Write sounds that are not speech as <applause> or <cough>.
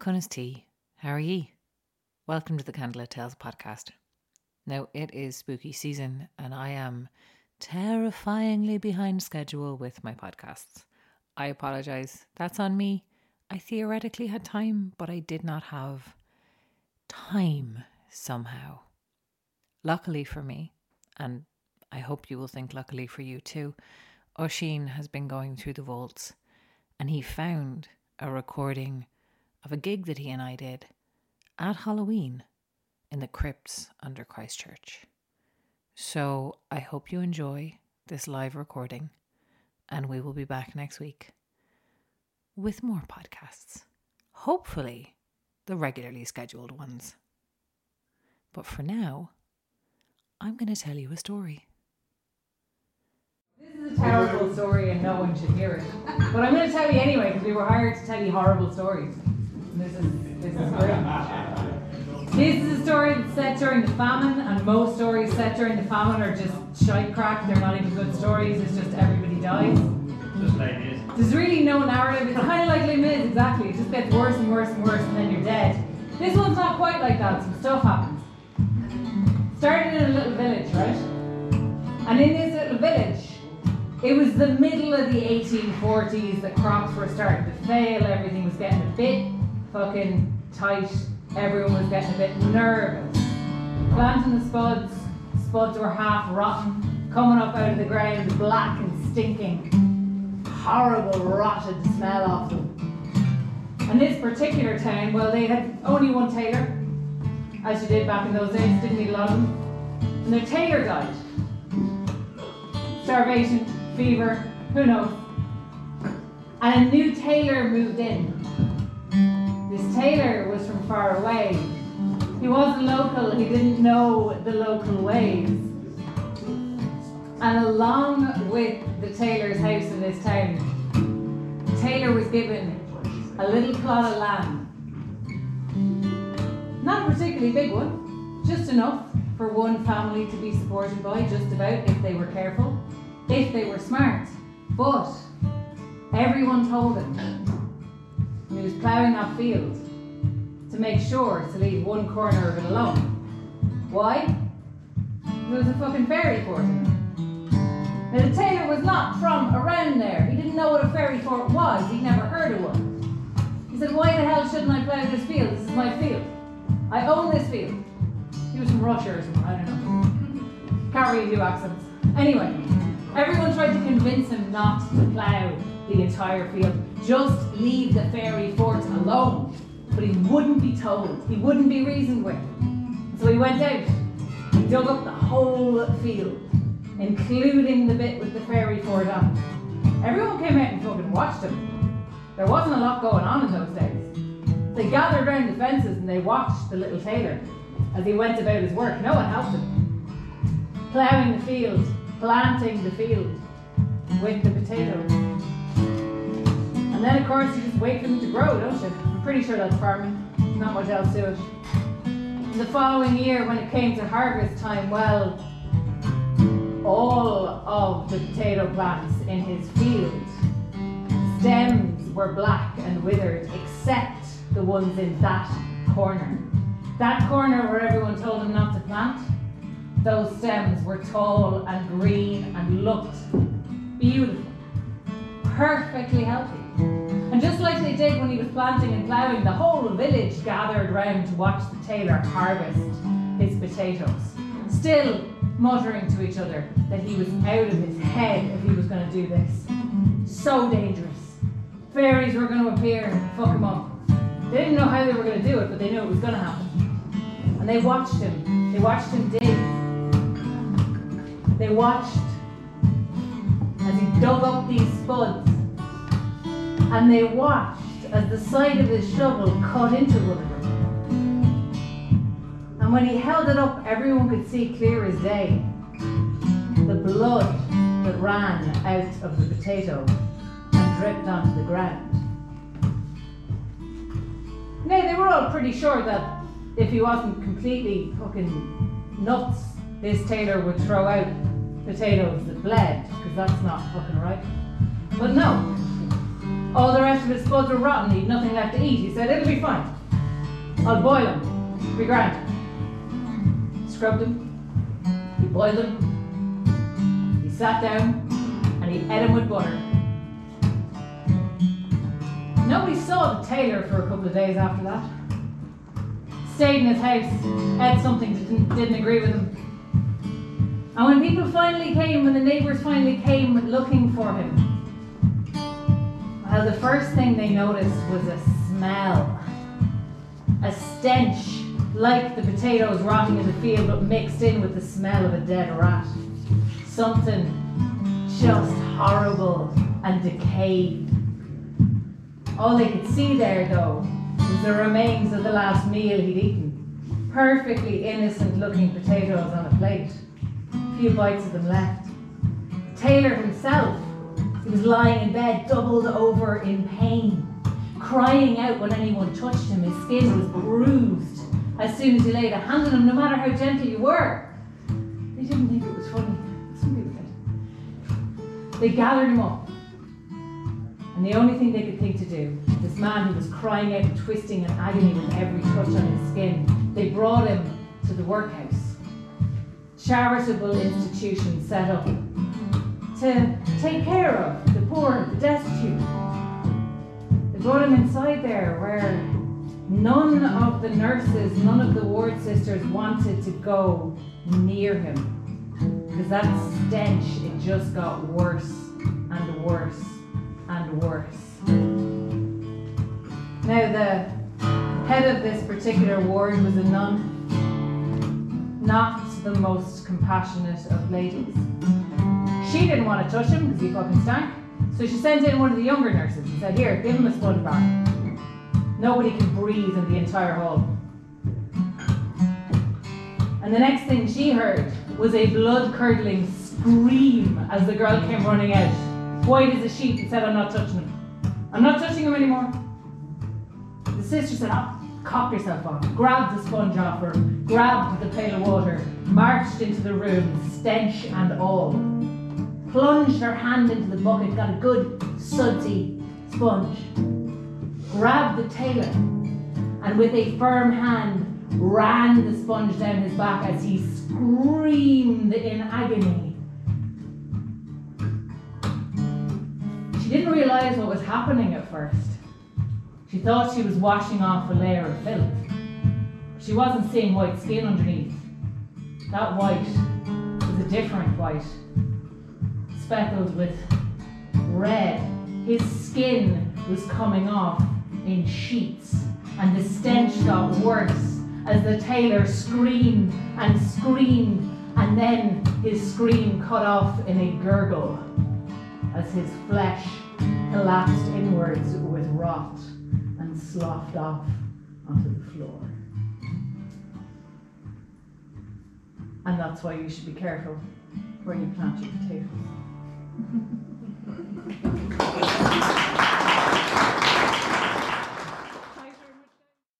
Cunas T, how are ye? Welcome to the Candlelit Tales podcast. Now, it is spooky season, and I am terrifyingly behind schedule with my podcasts. I apologise. That's on me. I theoretically had time, but I did not have time somehow. Luckily for me, and I hope you will think luckily for you too, Oshin has been going through the vaults and he found a recording of a gig that he and I did at Halloween in the crypts under Christchurch. So I hope you enjoy this live recording, and we will be back next week with more podcasts. Hopefully, the regularly scheduled ones. But for now, I'm going to tell you a story. This is a terrible story and no one should hear it. But I'm going to tell you anyway because we were hired to tell you horrible stories. This is this is great. This is a story set during the famine, and most stories set during the famine are just shite crack. They're not even good stories. It's just everybody dies. Just like this. There's really no narrative. It's kind of like Les Mis, exactly. It just gets worse and worse and worse, and then you're dead. This one's not quite like that. Some stuff happens. Started in a little village, right? And in this little village, it was the middle of the 1840s. The crops were starting to fail. Everything was getting a bit fucking tight. Everyone was getting a bit nervous. Planting the spuds. Spuds were half rotten, coming up out of the ground, black and stinking. Horrible, rotted smell off them. And this particular town, well, they had only one tailor, as you did back in those days, didn't need a lot of them. And their tailor died. Starvation, fever, who knows. And a new tailor moved in. This tailor was from far away. He wasn't local, he didn't know the local ways. And along with the tailor's house in this town, the tailor was given a little plot of land. Not a particularly big one, just enough for one family to be supported by, just about if they were careful, if they were smart. But everyone told him he was ploughing that field to make sure to leave one corner of it alone. Why? There was a fucking fairy there. Now the tailor was not from around there. He didn't know what a fairy fort was. He'd never heard of one. He said, Why the hell shouldn't I plough this field? This is my field. I own this field. He was from Russia or something, I don't know. <laughs> Can't really do accents. Anyway, everyone tried to convince him not to plough the entire field. Just leave the fairy fort alone. But he wouldn't be told. He wouldn't be reasoned with. So he went out. He dug up the whole field, including the bit with the fairy fort on. Everyone came out and fucking watched him. There wasn't a lot going on in those days. They gathered around the fences and they watched the little tailor as he went about his work. No one helped him. Ploughing the field, planting the field with the potatoes. And then, of course, you just wait for them to grow, don't you? I'm pretty sure that's farming. Not much else to it. The following year, when it came to harvest time, well, all of the potato plants in his field, stems were black and withered, except the ones in that corner. That corner where everyone told him not to plant, those stems were tall and green and looked beautiful, perfectly healthy. And just like they did when he was planting and ploughing, the whole village gathered round to watch the tailor harvest his potatoes, still muttering to each other that he was out of his head if he was going to do this. So dangerous. Fairies were going to appear and fuck him up. They didn't know how they were going to do it, but they knew it was going to happen. And they watched him. They watched him dig. They watched as he dug up these spuds. And they watched as the side of his shovel cut into one of them. And when he held it up, everyone could see clear as day the blood that ran out of the potato and dripped onto the ground. Now, they were all pretty sure that if he wasn't completely fucking nuts, this tailor would throw out potatoes that bled, because that's not fucking right. But no, All the rest of his spuds were rotten, he'd nothing left to eat. He said, It'll be fine. I'll boil them. Be grand. Scrubbed them. He boiled them. He sat down and he ate them with butter. Nobody saw the tailor for a couple of days after that. Stayed in his house, ate something that didn't agree with him. And when people finally came, when the neighbours finally came looking for him, well, the first thing they noticed was a smell. A stench like the potatoes rotting in the field, but mixed in with the smell of a dead rat. Something just horrible and decayed. All they could see there, though, was the remains of the last meal he'd eaten. Perfectly innocent looking potatoes on a plate. Few bites of them left. Tailor himself, he was lying in bed, doubled over in pain, crying out when anyone touched him. His skin was bruised as soon as you laid a hand on him, no matter how gentle you were. They didn't think it was funny. Some people did. They gathered him up and the only thing they could think to do, this man who was crying out and twisting in agony with every touch on his skin, they brought him to the workhouse. Charitable institution set up to take care of the poor, the destitute. They brought him inside there where none of the nurses, none of the ward sisters wanted to go near him. Because that stench, it just got worse and worse and worse. Now, the head of this particular ward was a nun, not the most compassionate of ladies. She didn't want to touch him because he fucking stank, so she sent in one of the younger nurses and said, Here, give him a sponge bath. Nobody can breathe in the entire hall. And the next thing she heard was a blood curdling scream as the girl came running out white as a sheet and said, I'm not touching him. I'm not touching him anymore. The sister said, oh, cock yourself on, grabbed the sponge off her, grabbed the pail of water, marched into the room, stench and all. Plunged her hand into the bucket, got a good sudsy sponge. Grabbed the tailor, and with a firm hand ran the sponge down his back as he screamed in agony. She didn't realise what was happening at first. She thought she was washing off a layer of filth. She wasn't seeing white skin underneath. That white was a different white, speckled with red. His skin was coming off in sheets, and the stench got worse as the tailor screamed and screamed, and then his scream cut off in a gurgle as his flesh collapsed inwards with rot sloughed off onto the floor. And that's why you should be careful when you plant your potatoes. <laughs>